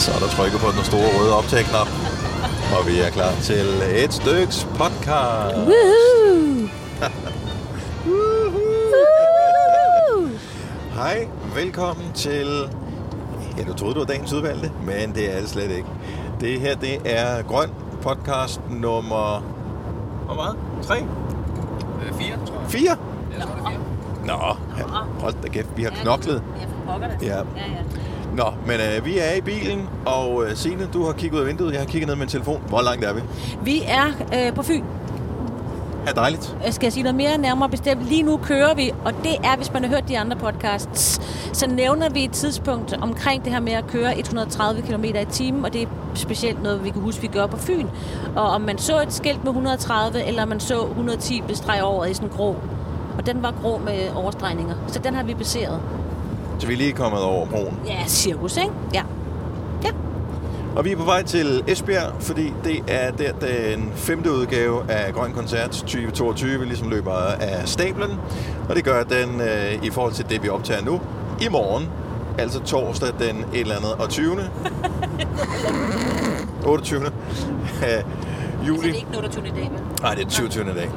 Så er der trykket på den store røde optagknap. Og vi er klar til et styks podcast. Woohoo! Hej, velkommen til... Ja, du troede, det var dagens udvalgte, men det er det slet ikke. Det her, det er Grøn podcast nummer... Hvor meget? Tre? Øh, fire, tror jeg. Fire? Jeg tror, det er fire. Nå, hold da kæft, vi har knoklet. Ja, for pokker det. Ja. ja, ja. Nå, men øh, vi er i bilen, og øh, Signe, du har kigget ud af vinduet, jeg har kigget ned med min telefon. Hvor langt er vi? Vi er øh, på Fyn. Er dejligt. Øh, Skal jeg sige noget mere nærmere bestemt? Lige nu kører vi, og det er, hvis man har hørt de andre podcasts, så nævner vi et tidspunkt omkring det her med at køre 130 km i timen, og det er specielt noget, vi kan huske, vi gør på Fyn. Og om man så et skilt med 130, eller man så 110 bestreg over i sådan en grå. Og den var grå med overstregninger. Så den har vi baseret. Så vi er lige kommet over broen. Ja, cirkus, ikke? Ja. Ja. Og vi er på vej til Esbjerg, fordi det er der den femte udgave af Grøn Koncert 2022, ligesom løber af stablen. Og det gør den øh, i forhold til det, vi optager nu, i morgen. Altså torsdag den et eller andet og 20. 28. Så juli. det er ikke tog i dag, vel? Nej, det er 22. dag.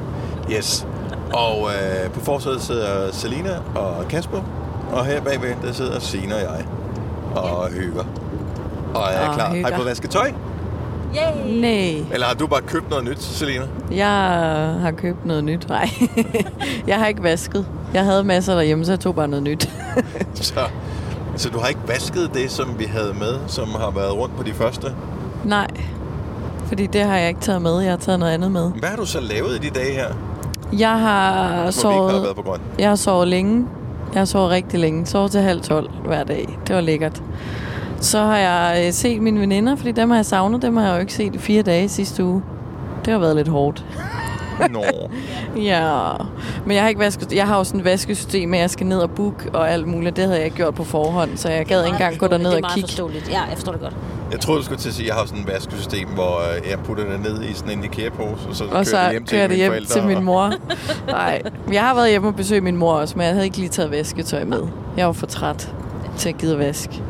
Yes. Og øh, på forsædet sidder Selina og Kasper. Og her bagved, der sidder Signe og jeg. Og hygger. Og er Og klar. Har I hygger. fået vasket tøj? Yay! Nej, Eller har du bare købt noget nyt, Selina? jeg har købt noget nyt. Nej, jeg har ikke vasket. Jeg havde masser derhjemme, så jeg tog bare noget nyt. Så, så du har ikke vasket det, som vi havde med, som har været rundt på de første? Nej, fordi det har jeg ikke taget med. Jeg har taget noget andet med. Hvad har du så lavet i de dage her, Jeg har sovet, været på grøn? jeg har sovet længe. Jeg har sovet rigtig længe. Sov til halv tolv hver dag. Det var lækkert. Så har jeg øh, set mine veninder, fordi dem har jeg savnet. Dem har jeg jo ikke set i fire dage sidste uge. Det har været lidt hårdt. Nå, Ja, men jeg har ikke vasket. Jeg har jo sådan et vaskesystem, at jeg skal ned og book og alt muligt. Det havde jeg ikke gjort på forhånd, så jeg gad ikke engang gå derned det er og meget kigge. forståeligt. Ja, jeg forstår det godt. jeg troede, du skulle til at sige, at jeg har sådan et vaskesystem, hvor øh, jeg putter det ned i sådan en IKEA-pose, og så Og kører så det hjem til kører det mine hjem forældre. til min og- mor. Nej, jeg har været hjemme og besøge min mor også, men jeg havde ikke lige taget vasketøj med. Jeg var for træt til at gide at vaske.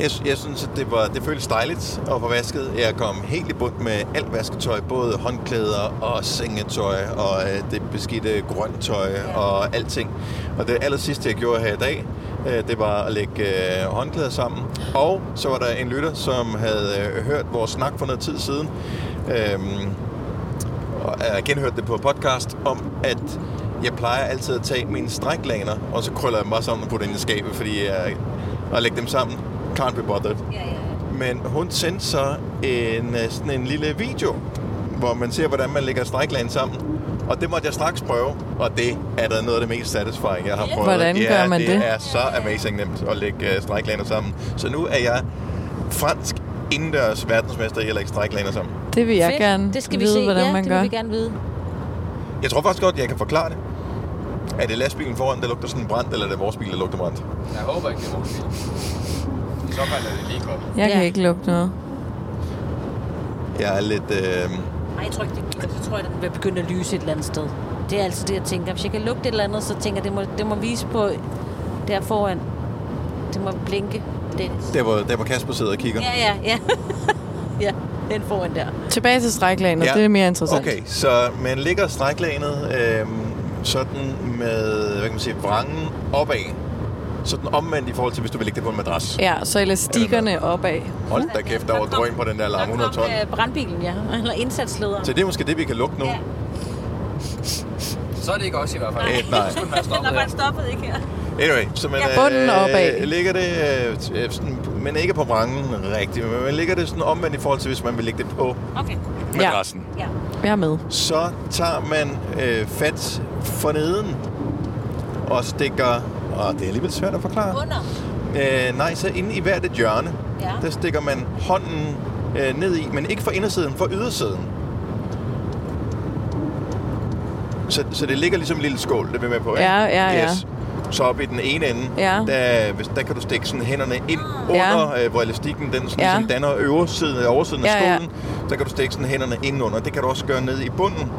Jeg, jeg synes, at det, var, det føltes dejligt at få vasket. Jeg kom helt i bund med alt vasketøj, både håndklæder og sengetøj og øh, det beskidte grønt tøj og alting. Og det aller sidste, jeg gjorde her i dag, øh, det var at lægge øh, håndklæder sammen. Og så var der en lytter, som havde hørt vores snak for noget tid siden, øh, og jeg genhørt det på podcast, om at jeg plejer altid at tage mine stræklaner, og så krøller jeg dem bare sammen og putter ind i skabet, fordi jeg, og lægge dem sammen. Can't be bothered. Ja, ja. Men hun sendte så en, øh, sådan en lille video, hvor man ser, hvordan man lægger stræklagen sammen. Og det måtte jeg straks prøve, og det er da noget af det mest satisfying, jeg har prøvet. Hvordan ja, gør man det? det? er så amazing nemt at lægge øh, stræklaner sammen. Så nu er jeg fransk indendørs verdensmester i at lægge stræklaner sammen. Det vil jeg Fedt. gerne det skal vi vide, se. hvordan ja, man det gør. vil vi gerne vide. Jeg tror faktisk godt, jeg kan forklare det. Er det lastbilen foran, der lugter sådan brændt, eller er det vores bil, der lugter brændt? Jeg håber ikke, det er vores bil. Så fald er det lige godt. Jeg kan Ja. ikke lugte noget. Jeg er lidt... Øh, Nej, jeg tror ikke, det, så tror jeg, den vil begynde at lyse et eller andet sted. Det er altså det, jeg tænker. Hvis jeg kan lugte et eller andet, så tænker jeg, det må, det må vise på der foran. Det må blinke. Det. der, hvor, der, hvor Kasper sidder og kigger. Ja, ja, ja. ja, den foran der. Tilbage til stræklanet, ja. det er mere interessant. Okay, så man lægger stræklanet øh, sådan med, hvad kan man sige, vrangen opad. Sådan omvendt i forhold til, hvis du vil lægge det på en madras. Ja, så elastikkerne opad. Hold da kæft, der var drøn på den der larm 100 ton. øh, brandbilen, ja. Eller indsatslederen. Så det er måske det, vi kan lugte nu. Ja. Så er det ikke os i hvert fald. Eh, nej. Så skulle den er bare stoppet, ikke her? Anyway, så man Ja, bunden opad. ligger det, øh, øh, sådan, men ikke på vrangen rigtigt, men man ligger det sådan omvendt i forhold til, hvis man vil lægge det på Okay. madrassen. Ja. Jeg er med. Så tager man øh, fat for neden og stikker, og det er alligevel svært at forklare. Under. Øh, nej, så inde i hvert et hjørne, Ja. der stikker man hånden øh, ned i, men ikke fra indersiden, fra ydersiden. Så, så det ligger ligesom en lille skål, det er vi med på, ikke? Ja, ja, ja. Så op i den ene ende, Ja. der, hvis, der kan du stikke sådan hænderne ind Ja. under, øh, hvor elastikken den sådan, Ja. ja. danner øversiden, øh, oversiden af Ja, ja. skålen. Der kan du stikke sådan hænderne ind under. Det kan du også gøre ned i bunden.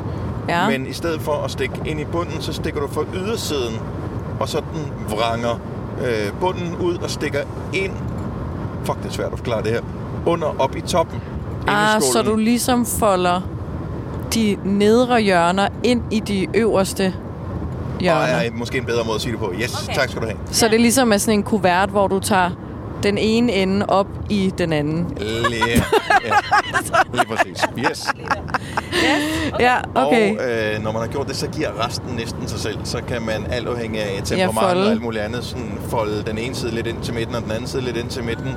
Ja. Men i stedet for at stikke ind i bunden, så stikker du fra ydersiden, og så den vranger øh, bunden ud og stikker ind fuck, det er svært at forklare det her. Under, op i toppen. Ah, så du ligesom folder de nedre hjørner ind i de øverste hjørner. Og er måske en bedre måde at sige det på. Yes, Okay. tak skal du have. Så det er ligesom er sådan en kuvert, hvor du tager den ene ende op i den anden. Lige, ja, lige præcis. Yes. Ja, okay. Og øh, når man har gjort det, så giver resten næsten sig selv. Så kan man alt afhængig af temperament og alt muligt andet, sådan folde den ene side lidt ind til midten, og den anden side lidt ind til midten.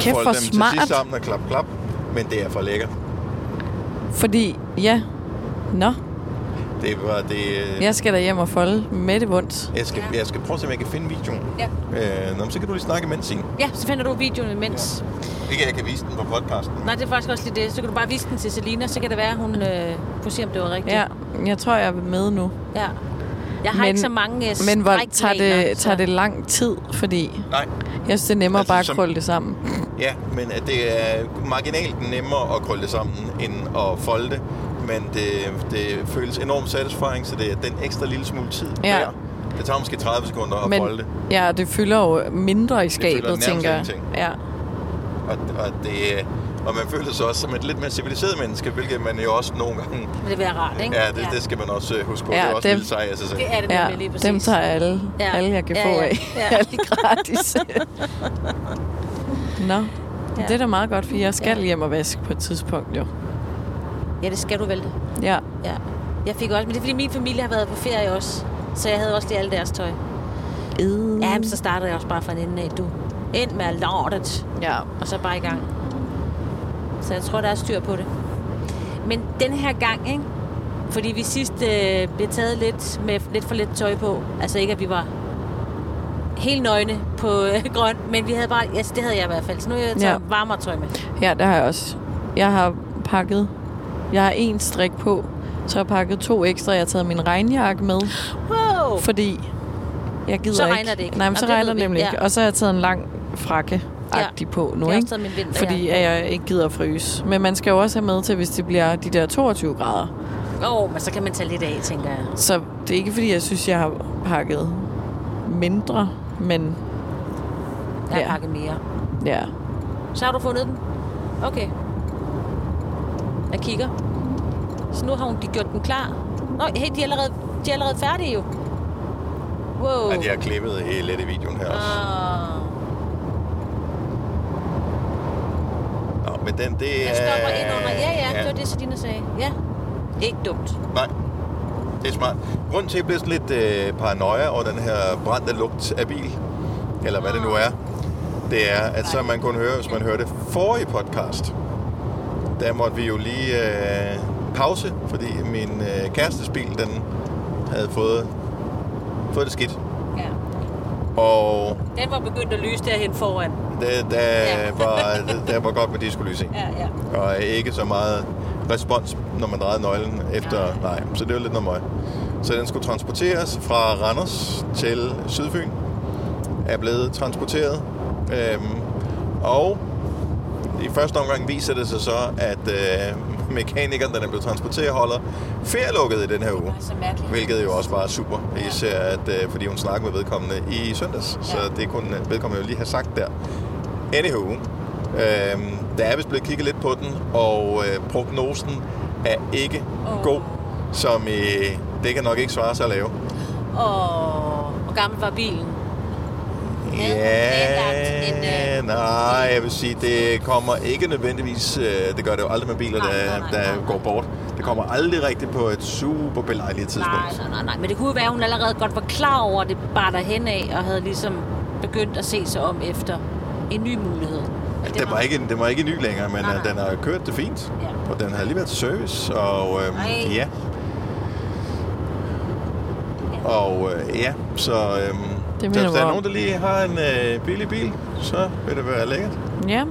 Kæft, folde dem smart. til sidst sammen og klap, klap. Men det er for lækkert. Fordi, ja. Nå, Det var det... øh, jeg skal da hjem og folde med det vundt. Jeg skal, jeg skal prøve at se, om jeg kan finde videoen. Ja. Øh, nå, men så kan du lige snakke imens, Signe. Ja, så finder du videoen imens. Ikke, at jeg kan vise den på podcasten. Nej, det er faktisk også lige det. Så kan du bare vise den til Selina, så kan det være, at hun øh, kunne se, om det var rigtigt. Ja, jeg tror, jeg er med nu. ja. Jeg har Men- ikke så mange øh, Men hvor tager det, så- tager det lang tid? Fordi Nej. jeg synes, det er nemmere Altså, bare at som- krølle det sammen. Ja, men at det er marginalt nemmere at krølle det sammen, end at folde det. Men det, det føles enormt satisfying, så det er den ekstra lille smule tid Ja. værd. Det tager måske 30 sekunder at Men folde det. ja, det fylder jo mindre i skabet, tænker jeg. Ja. Og, og, det, og man føler sig også som et lidt mere civiliseret menneske, hvilket man jo også nogle gange... Men det vil være rart, ikke? Ja, det, det skal man også øh, huske på. Ja, det er også dem- en lille sej af sig selv. Det er det ja, nemlig lige præcis. dem tager alle, Ja. alle jeg kan Ja, få ja. af. Ja. alle gratis. Nå, Ja. det er da meget godt, for jeg skal Ja. hjem og vaske på et tidspunkt, jo. Ja, det skal du vel. Ja. Ja. Jeg fik også, men det er fordi min familie har været på ferie også. Så jeg havde også lige alle deres tøj. Mm. Ja, men så startede jeg også bare fra en ende af, du. Ind med lortet, ja. og så bare i gang. Så jeg tror, der er styr på det. Men den her gang, ikke? Fordi vi sidst øh, blev taget lidt med lidt for lidt tøj på. Altså ikke, at vi var helt nøgne på øh, grøn, men vi havde bare, altså det havde jeg i hvert fald. Så nu har jeg taget ja. varmere tøj med. Ja, det har jeg også. Jeg har pakket... Jeg har en strik på, så har jeg pakket to ekstra. Jeg har taget min regnjakke med, Wow! fordi jeg gider Så ikke. regner det ikke. Nej, men så det regner det nemlig Ja. ikke. Og så har jeg taget en lang frakke agtig på nu, jeg har ikke? min vinter, Fordi ja. jeg ikke gider at fryse. Men man skal jo også have med til, hvis det bliver de der 22 grader. Åh, oh, men så kan man tage lidt af, tænker jeg. Så det er ikke, fordi jeg synes, jeg har pakket mindre, men Jeg har Ja. pakket mere. ja. Så har du fundet den? Okay. Jeg kigger. Så nu har hun de gjort den klar. Nå, hey, de er allerede, de er allerede færdige jo. Wow. Og de har klippet i lidt i videoen her også. Ah. Nå, men den, det Jeg er... stopper ind under. Ja, ja, det var det, Sedina sagde. Ja. Ikke dumt. Nej, det er smart. Grunden til, at jeg bliver sådan lidt øh, paranoia over den her brændte lugt af bil, eller hvad det nu er, det er, at så man kunne høre, hvis man hørte forrige podcast, der måtte vi jo lige øh, pause, fordi min øh, kærestes bil, den havde fået, fået det skidt. Ja. Og Den var begyndt at lyse derhen foran. det, der, Ja. var, der var godt med diskolys i. Ja, ja. Og ikke så meget respons, når man drejede nøglen efter... Nej. nej så det var lidt noget møg. Så den skulle transporteres fra Randers til Sydfyn. Er blevet transporteret. Øhm, og i første omgang viser det sig så, at øh, mekanikeren, den er blevet transporteret, holder ferielukket i den her uge. Hvilket jo også bare er super. Især at, øh, fordi hun snakkede med vedkommende i søndags. Så det kunne øh, vedkommende jo lige have sagt der. Anywho, øh, der er vist blevet kigget lidt på den, og øh, prognosen er ikke oh. god, som i, det kan nok ikke svare sig at lave. Og hvor gammel var bilen? Havde hun Ja, planlagt en, øh, nej, jeg vil sige, det kommer ikke nødvendigvis, øh, det gør det jo aldrig med biler, Nej, der, nej, nej, der nej, går bort. Det kommer aldrig rigtigt på et super belejligt tidspunkt. Nej, nej, nej, nej. Men det kunne jo være, at hun allerede godt var klar over, at det bare derhen af, og havde ligesom begyndt at se sig om efter en ny mulighed. Men Den var, ikke, den var ikke ny længere, men Nej, nej, nej. den har kørt det fint. Ja. Og den har lige været til service, og Ej. ja. Og øh, ja, så, øhm, Det så hvis der er nogen, der lige har en øh, billig bil, så vil det være lækkert. Ja,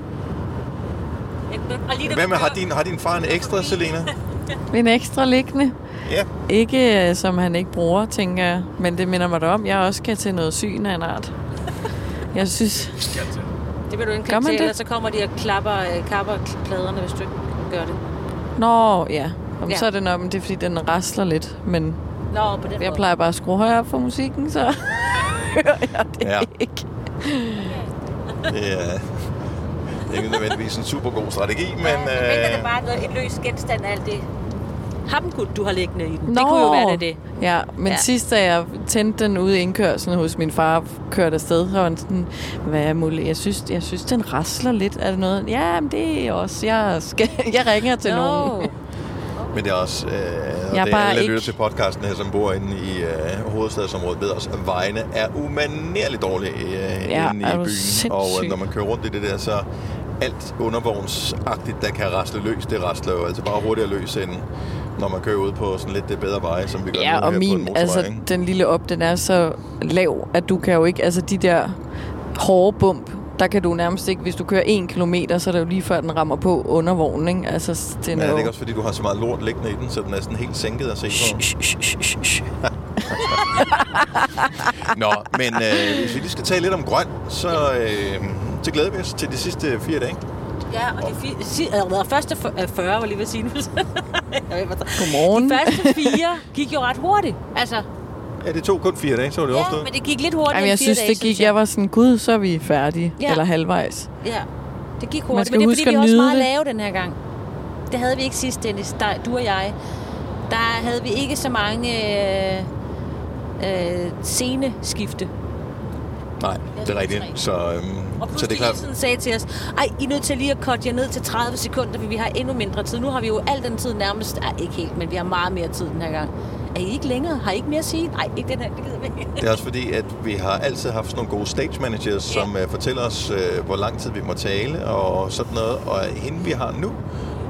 vi har din, har din far en ekstra, Selena? en ekstra liggende. Ja, Ikke øh, som han ikke bruger, tænker jeg. Men det minder mig da om, jeg også skal til noget syn af en art. Jeg synes... Det vil du man til, ellers så kommer de og klapper, øh, kapper pladerne, hvis du ikke gør det. Nå, ja. Om Ja. så er det nok, men det er fordi, den rasler lidt. Men Nå, på den jeg måde. plejer bare at skrue højere op for musikken, så hører jeg det Ja. ikke. det er, Det er ikke nødvendigvis en super god strategi, men... Øh... det er bare noget, en løs genstand af alt det hamgud, du har liggende i den. Det kunne jo være det, det. Ja, men Ja. ja. sidst da jeg tændte den ude i indkørslen hos min far, kørte afsted, så var han sådan, hvad er muligt? Jeg synes, jeg synes, den rasler lidt. Er det noget? Ja, men det er også. Jeg, skal, jeg ringer til Nå. nogen. Men det er også... Øh, og Jeg er det, alle, der ikke- lytter til podcasten her, som bor inde i øh, hovedstadsområdet, ved også, at vejene er umanerligt dårlige øh, Ja, inde i byen. sindssyg? Og øh, når man kører rundt i det der, så alt undervognsagtigt, der kan rasle løs, det rasler jo altså bare hurtigere løs, end når man kører ud på sådan lidt det bedre veje, som vi gør Ja, nu og her på en min, altså ikke? den lille op, den er så lav, at du kan jo ikke, altså de der hårde bump, der kan du nærmest ikke, hvis du kører en kilometer, så er det jo lige før, den rammer på under vognen, ikke? Altså, Men er er det jo... ikke også, fordi du har så meget lort liggende i den, så den er sådan helt sænket at se på? Nå, men øh, hvis vi lige skal tale lidt om grøn, så, øh, så glæder vi os til de sidste fire dage. Ja, og de fi- si- øh, første f- øh, 40, var lige ved at sige Godmorgen. De første fire gik jo ret hurtigt. Altså, Ja, det tog kun fire dage, så var det ja, overstået. men det gik lidt hurtigere Jamen, jeg end fire synes, dage, det gik, jeg var sådan, gud, så er vi færdige. Ja. Ja. Eller halvvejs. Ja, det gik Man hurtigt. skal Men det er huske fordi, vi er også meget lave den her gang. Det havde vi ikke sidst, Dennis. Der, du og jeg. Der havde vi ikke så mange øh, øh, sceneskifte. Nej, det er rigtigt. Så, øhm, Og så det er klart. sådan sagde til os, ej, I er nødt til lige at korte jer ned til 30 sekunder, for vi har endnu mindre tid. Nu har vi jo al den tid nærmest, ej, ikke helt, men vi har meget mere tid den her gang. Er I ikke længere? Har I ikke mere at sige? Nej, ikke den her, det gider vi ikke. Det er også fordi, at vi har altid haft sådan nogle gode stage managers, som øh, fortæller os, øh, hvor lang tid vi må tale og sådan noget. Og hende, vi har nu,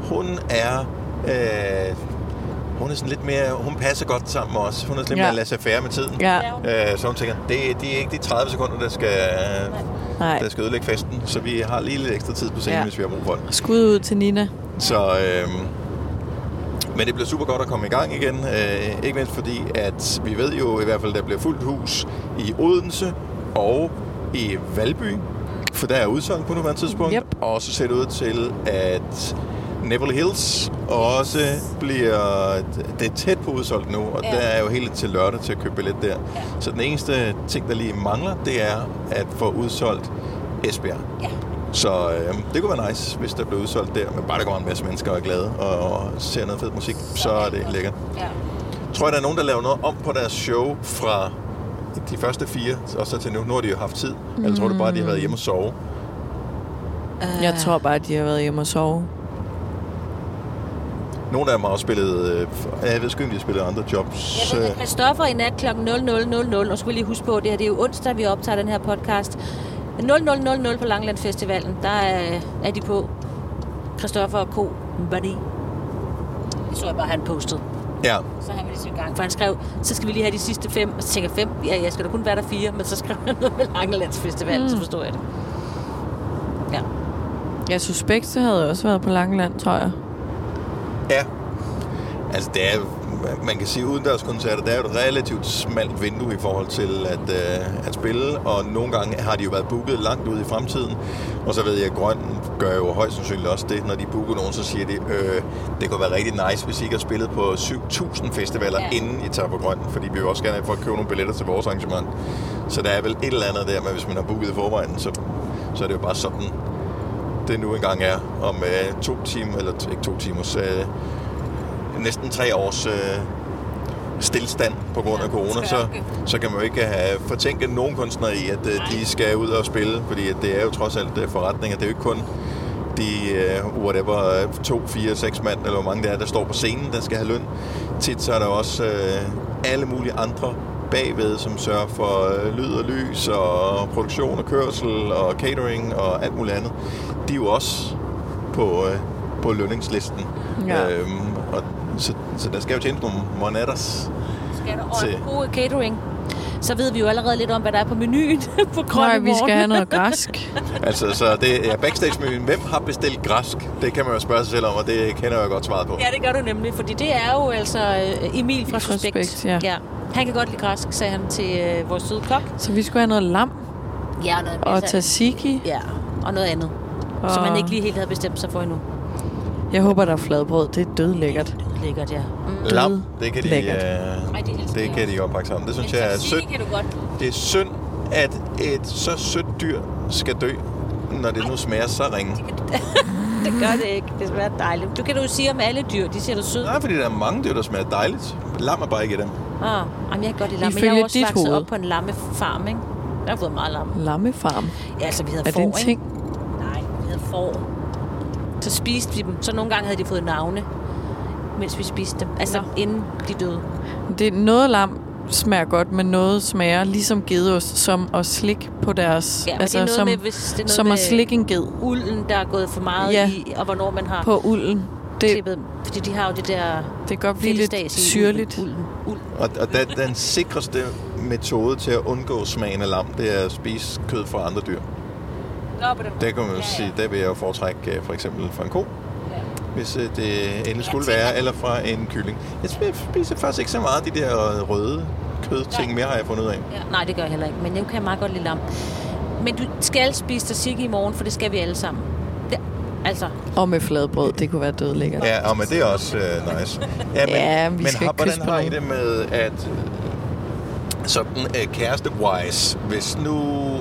hun er... Øh, hun er sådan lidt mere... Hun passer godt sammen med os. Hun er sådan lidt Ja. mere laissez-faire med tiden. Ja. Øh, så hun tænker, det, det er ikke de 30 sekunder, der skal, Nej. der skal ødelægge festen. Så vi har lige lidt ekstra tid på scenen, ja. Hvis vi har brug for det. Skud ud til Nina. Så, øh, men det bliver super godt at komme i gang igen. Øh, ikke mindst fordi, at vi ved jo i hvert fald, der bliver fuldt hus i Odense og i Valby. For der er udsolgt på nuværende tidspunkt. Yep. Og så ser det ud til, at Neville Hills også bliver... Det er tæt på udsolgt nu, og Ja. der er jo helt til lørdag til at købe billet der. Så den eneste ting, der lige mangler, det er at få udsolgt Esbjerg. Ja. Så øh, det kunne være nice, hvis der blev udsolgt der. Men bare der kommer en masse mennesker og er glade og, og ser noget fed musik, så er det lækkert. Ja. Tror jeg, der er nogen, der laver noget om på deres show fra de første fire, og så til nu. Nu har de jo haft tid. Mm. Eller tror du bare, at de har været hjemme og sove? Jeg tror bare, at de har været hjemme og sove. Nogle af dem har også spillet... Øh, jeg ved sgu ikke, om de har spillet andre jobs. Jeg ved, Øh, at Christoffer i nat kl. 00.00, og skulle lige huske på, det her det er jo onsdag, vi optager den her podcast. 00.00 på Langland Festivalen, der er, er de på. Christoffer og Co. Buddy. Det så jeg bare, han postede. ja, Så har vi ligesom i gang. For han skrev, så skal vi lige have de sidste fem. Og så tænker fem? Ja, jeg skal da kun være der fire. Men så skrev han noget med Langelands Festival, mm. så forstår jeg det. Ja. Ja, Suspekt havde også været på Langeland, tror jeg. Ja. Altså, det er man kan sige, udendørskoncerter, der er jo et relativt smalt vindue i forhold til at, øh, at spille, og nogle gange har de jo været booket langt ud i fremtiden, og så ved jeg, at Grøn gør jo højst sandsynligt også det, når de booker nogen, så siger de, øh, det kunne være rigtig nice, hvis I ikke har spillet på 7.000 festivaler, Ja. inden I tager på Grøn, fordi vi jo også gerne have folk købe nogle billetter til vores arrangement. Så der er vel et eller andet der med, hvis man har booket i forvejen, så, så er det jo bare sådan, det nu engang er om øh, to timer, eller ikke to timers, øh, næsten tre års øh, stillstand på grund af corona, så, så kan man jo ikke have fortænket nogen kunstnere i, at øh, de skal ud og spille, fordi at det er jo trods alt øh, forretninger. Det er jo ikke kun de, øh, whatever, øh, to, fire, seks mand, eller hvor mange det er, der står på scenen, der skal have løn. Tit så er der også øh, alle mulige andre bagved, som sørger for øh, lyd og lys, og produktion og kørsel, og catering, og alt muligt andet. De er jo også på, øh, på lønningslisten. Ja. Øhm, og så, så der skal jo tjene nogle monetters. Skal der og Til- en god catering. Så ved vi jo allerede lidt om, hvad der er på menuen på Grøn Nej, vi skal have noget græsk. Altså, så det er backstage-menuen. Hvem har bestilt græsk? Det kan man jo spørge sig selv om, og det kender jeg godt svaret på. Ja, det gør du nemlig, fordi det er jo altså øh, Emil fra Suspekt. Suspekt, ja. ja. Han kan godt lide græsk, sagde han til øh, vores søde kok. Så vi skulle have noget lam Ja, og noget, og tzatziki. Ja, og noget andet. Og... Som man ikke lige helt havde bestemt sig for endnu. Jeg håber, der er fladbrød. Det er dødlækkert. Lækkert, ja. Mm. Lam, det kan de, Lækkert. øh, Ej, det elsker det jeg kan de godt pakke sammen. Det synes jeg er synd. kan du godt. Det er synd, at et så sødt dyr skal dø, når det nu smager så ringe? Det gør det ikke. Det smager dejligt. Du kan du sige om alle dyr. De ser du søde. Nej, fordi der er mange dyr, der smager dejligt. Lam er bare ikke i dem. Ah, jamen, jeg kan godt lide lam. Men Ifølge jeg er også dit vokset hoved. op på en lammefarm, ikke? Der har fået meget lam. Lammefarm. Ja, altså, vi havde Er får, det en ting? Ikke? Får. Så spiste vi dem. Så nogle gange havde de fået navne, mens vi spiste dem. Altså, Nå. inden de døde. Det er noget lam smager godt, men noget smager ligesom gedeost, som at slikke på deres... Ja, men det er noget som, med, hvis det er noget som med at slikke en ged ulden, der er gået for meget Ja. i, og hvornår man har på ulden. Det, klippet. Fordi de har jo det der det kan godt blive lidt syrligt. Ulden. Ulden. Og, og da, den sikreste metode til at undgå smagen af lam, det er at spise kød fra andre dyr. Nå, på den Der kan man jo Ja, ja. sige, der vil jeg jo foretrække øh, for eksempel fra en ko, Ja. hvis øh, det endelig skulle tænker- være, eller fra en kylling. Jeg sp- spiser faktisk ikke så meget af de der øh, røde kødting mere, har jeg fundet ud af. Ja, nej, det gør jeg heller ikke, men jeg kan meget godt lide lam. Men du skal spise tzatziki i morgen, for det skal vi alle sammen. Det, altså, Og med fladbrød, det kunne være død lækkert. Ja, og men det er også øh, nice. Ja, men, Ja, vi men skal har, hvordan på har I det med, at sådan øh, kæreste-wise, hvis nu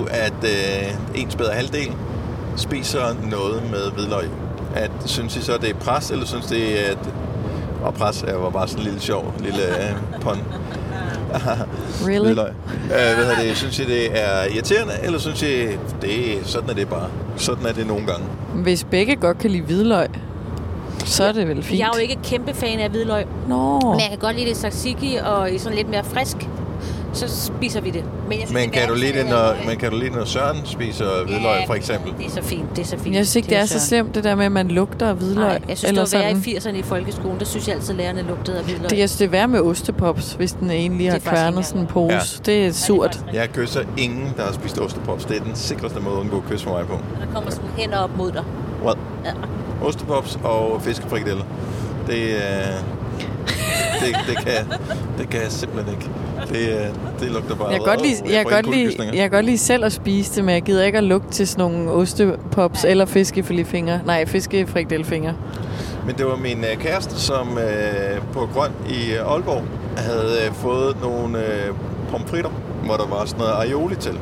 at øh, ens bedre halvdel spiser noget med hvidløg, at synes I så, det er pres, eller synes det er, at og pres er var bare sådan en lille sjov, lille øh, pun. Really? Hvidløg. Øh, hvad hedder det? Synes I, det er irriterende, eller synes I, det er, sådan er det bare? Sådan er det nogle gange. Hvis begge godt kan lide hvidløg, så er det vel fint. jeg er jo ikke kæmpe fan af hvidløg, Nå, men jeg kan godt lide det tzatziki, og i sådan lidt mere frisk, så spiser vi det. Men, jeg synes, Men det kan, du lide det, når, men kan du lide, når Søren spiser hvidløg, for eksempel? Det er så fint, det er så fint. jeg synes ikke, det er så slemt, det der med, at man lugter af hvidløg. Nej, jeg synes, eller det var værre sådan. i 80'erne i folkeskolen. Der synes jeg altid, at lærerne lugtede af hvidløg. Det, jeg synes, det er værre med ostepops, hvis den egentlig har er kværnet sådan en pose. Det er surt. Jeg kysser ingen, der har spist ostepops. Det er den sikreste måde at undgå kys for mig på. Der kommer sådan hænder op mod dig. Well, Ja. ostepops og fiskefrikadeller. Det, øh, det, det, kan, det kan jeg simpelthen ikke. Det, øh, det lugter bare... Jeg kan godt lide, jeg kan godt lide, jeg kan godt lide selv at spise det, men jeg gider ikke at lugte til sådan nogle ostepops eller fiskefiletfingre. Nej, fiskefrikdelfingre. Men det var min øh, kæreste, som øh, på Grøn i øh, Aalborg havde øh, fået nogle øh, pomfritter, hvor der var sådan noget aioli til.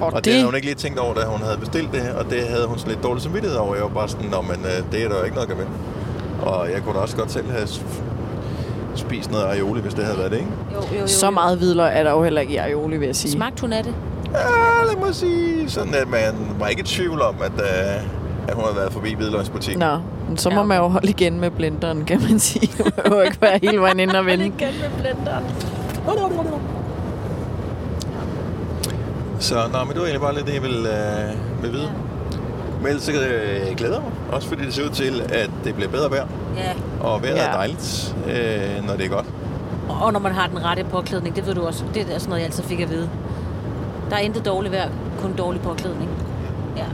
Og, Og det, det havde hun ikke lige tænkt over, da hun havde bestilt det, og det havde hun sådan lidt dårlig samvittighed over. Jeg var bare sådan, men øh, det er der jo ikke noget at gøre ved. Og jeg kunne da også godt selv have spist noget aioli, hvis det havde været det, ikke? Jo, jo, jo, Så meget hvidløg er der jo heller ikke i aioli, vil jeg sige. Smagte hun af det? Ja, lad mig sige, sådan at man var ikke i tvivl om, at, øh, at hun havde været forbi hvidløgsbutikken. Nå, men så må Ja, man jo holde igen med blenderen, kan man sige. Det må jo ikke være hele vejen ind og vende. Igen med blenderen. Så nå, men det var egentlig bare lidt det, jeg ville, øh, ville vide. Men ellers så øh, glæder jeg mig. Også fordi det ser ud til, at det bliver bedre vejr. Ja, Og vejret Ja. er dejligt, øh, når det er godt. og når man har den rette påklædning, det ved du også. Det er sådan noget, jeg altid fik at vide. Der er intet dårligt vejr, kun dårlig påklædning. Ja.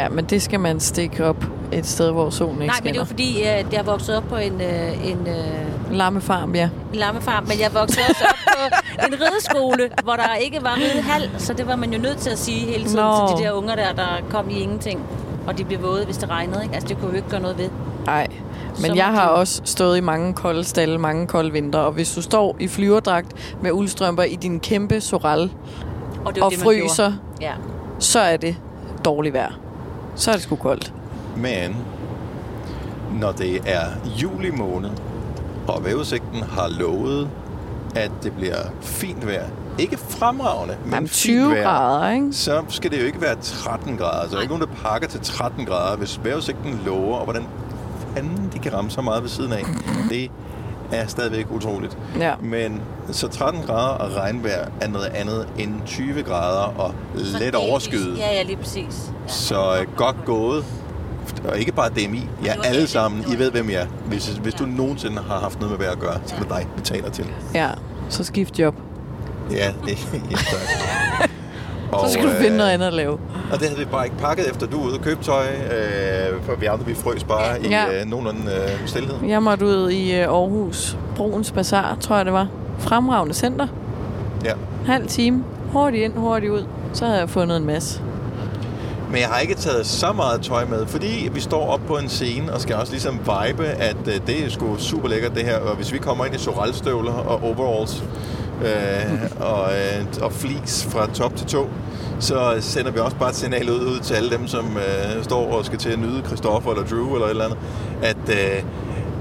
Ja, men det skal man stikke op et sted, hvor solen ikke Nej, men det er skinner. jo fordi, at jeg er vokset op på en, øh, en, øh, Lammefarm, ja. en lammefarm, men jeg voksede også op på en rideskole, hvor der ikke var ridehal, så det var man jo nødt til at sige hele tiden Nå. til de der unger der, der kom i ingenting. Og de blev våde, hvis det regnede. Ikke? Altså, det kunne vi jo ikke gøre noget ved. Nej, men jeg har også stået i mange kolde stalle, mange kolde vintre, og hvis du står i flyverdragt med uldstrømper i din kæmpe sorel Og, det og det, fryser. Ja. så er det dårligt vejr. Så er det sgu koldt. Men når det er juli måned, og vejrudsigten har lovet, at det bliver fint vejr, ikke fremragende, men Jamen, fint 20 vejr, grader, ikke? så skal det jo ikke være 13 grader. Så er ikke nogen, der pakker til 13 grader, hvis vejrudsigten lover, og hvordan fanden de kan ramme så meget ved siden af. Det er stadigvæk utroligt. Ja. Men så 13 grader og regnvejr er noget andet end 20 grader og Så let overskyet. Ja, ja, lige præcis. Ja. Så øh, godt gået. Og ikke bare DMI. Ja, alle sammen. I ved, hvem jeg er. Hvis, hvis du nogensinde har haft noget med vejr at gøre, så er det dig, vi taler til. Ja, så skift job. Ja, det ja, tak. Så skal du finde noget andet at lave. Og det havde vi bare ikke pakket efter. Du ude og købe tøj, øh, for vi andre vi frøs bare i Ja. øh, nogenlunde øh, stillhed. Jeg måtte ud i øh, Aarhus, Bruns Bazaar, tror jeg det var. Fremragende center. Ja. Halv time. Hurtigt ind, hurtigt ud. Så havde jeg fundet en masse. Men jeg har ikke taget så meget tøj med, fordi vi står op på en scene og skal også ligesom vibe, at øh, det er sgu super lækkert det her. Og hvis vi kommer ind i soralstøvler og overalls, øh, og, øh, og flis fra top til to, så sender vi også bare et signal ud, ud til alle dem, som øh, står og skal til at nyde Christoffer eller Drew eller et eller andet, at øh,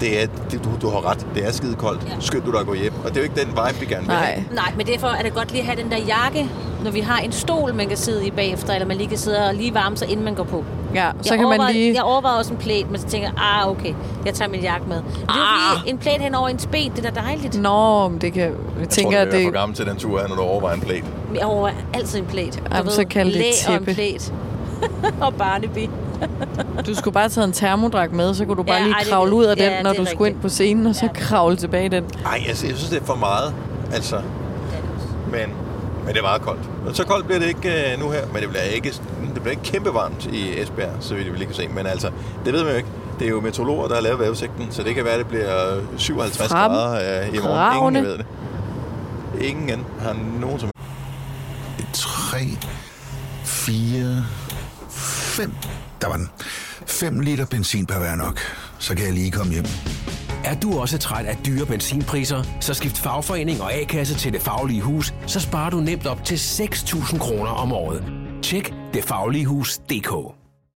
det er, det, du, du har ret, det er skide koldt. Ja. Skynd du dig at gå hjem. Og det er jo ikke den vibe, vi gerne vil have. Nej. Nej, men derfor er det godt lige at have den der jakke, når vi har en stol, man kan sidde i bagefter, eller man lige kan sidde og lige varme sig, inden man går på. Ja, så jeg kan man lige... Jeg overvejede også en plæt, men så tænker jeg, ah, okay, jeg tager min jakke med. Men Det er Ah. fordi, en plæt hen over ens ben, det er da dejligt. Nå, men det kan... Jeg Jeg tænker, tror, at du er det... for gammel til den tur, når du overvejer en plæt. Jeg overvejer altid en plæt. Jamen, så kald det læ og en tæppe. plæt. og Barnaby. Du skulle bare tage en termodragt med, så kunne du bare Ja, lige ej, det- kravle ud af ja, den, når det du skulle ind rigtigt. på scenen, og så Ja. kravle tilbage i den. Ej, jeg, jeg synes, det er for meget. Altså, men, men det er meget koldt. Og så koldt bliver det ikke uh, nu her, men det bliver ikke, det bliver ikke kæmpe varmt i Esbjerg, så vidt vi lige kan se. Men altså, det ved man jo ikke. Det er jo meteorologer, der har lavet vejrudsigten, så det kan være, at det bliver 57 Frem- grader uh, i morgen. Ingen ved det. Ingen har nogen som 3, 4, 5. Der var den. 5 liter benzin per hver nok. Så kan jeg lige komme hjem. Er du også træt af dyre benzinpriser, så skift fagforening og A-kasse til Det Faglige Hus, så sparer du nemt op til 6.000 kroner om året. Tjek detfagligehus.dk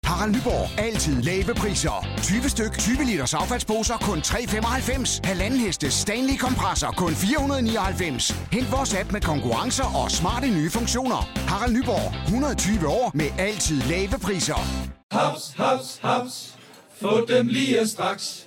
Harald Nyborg. Altid lave priser. 20 styk, 20 liters affaldsposer kun 3,95. Halvanden heste Stanley kompresser kun 499. Hent vores app med konkurrencer og smarte nye funktioner. Harald Nyborg. 120 år med altid lave priser. Haps, haps, haps. Få dem lige straks.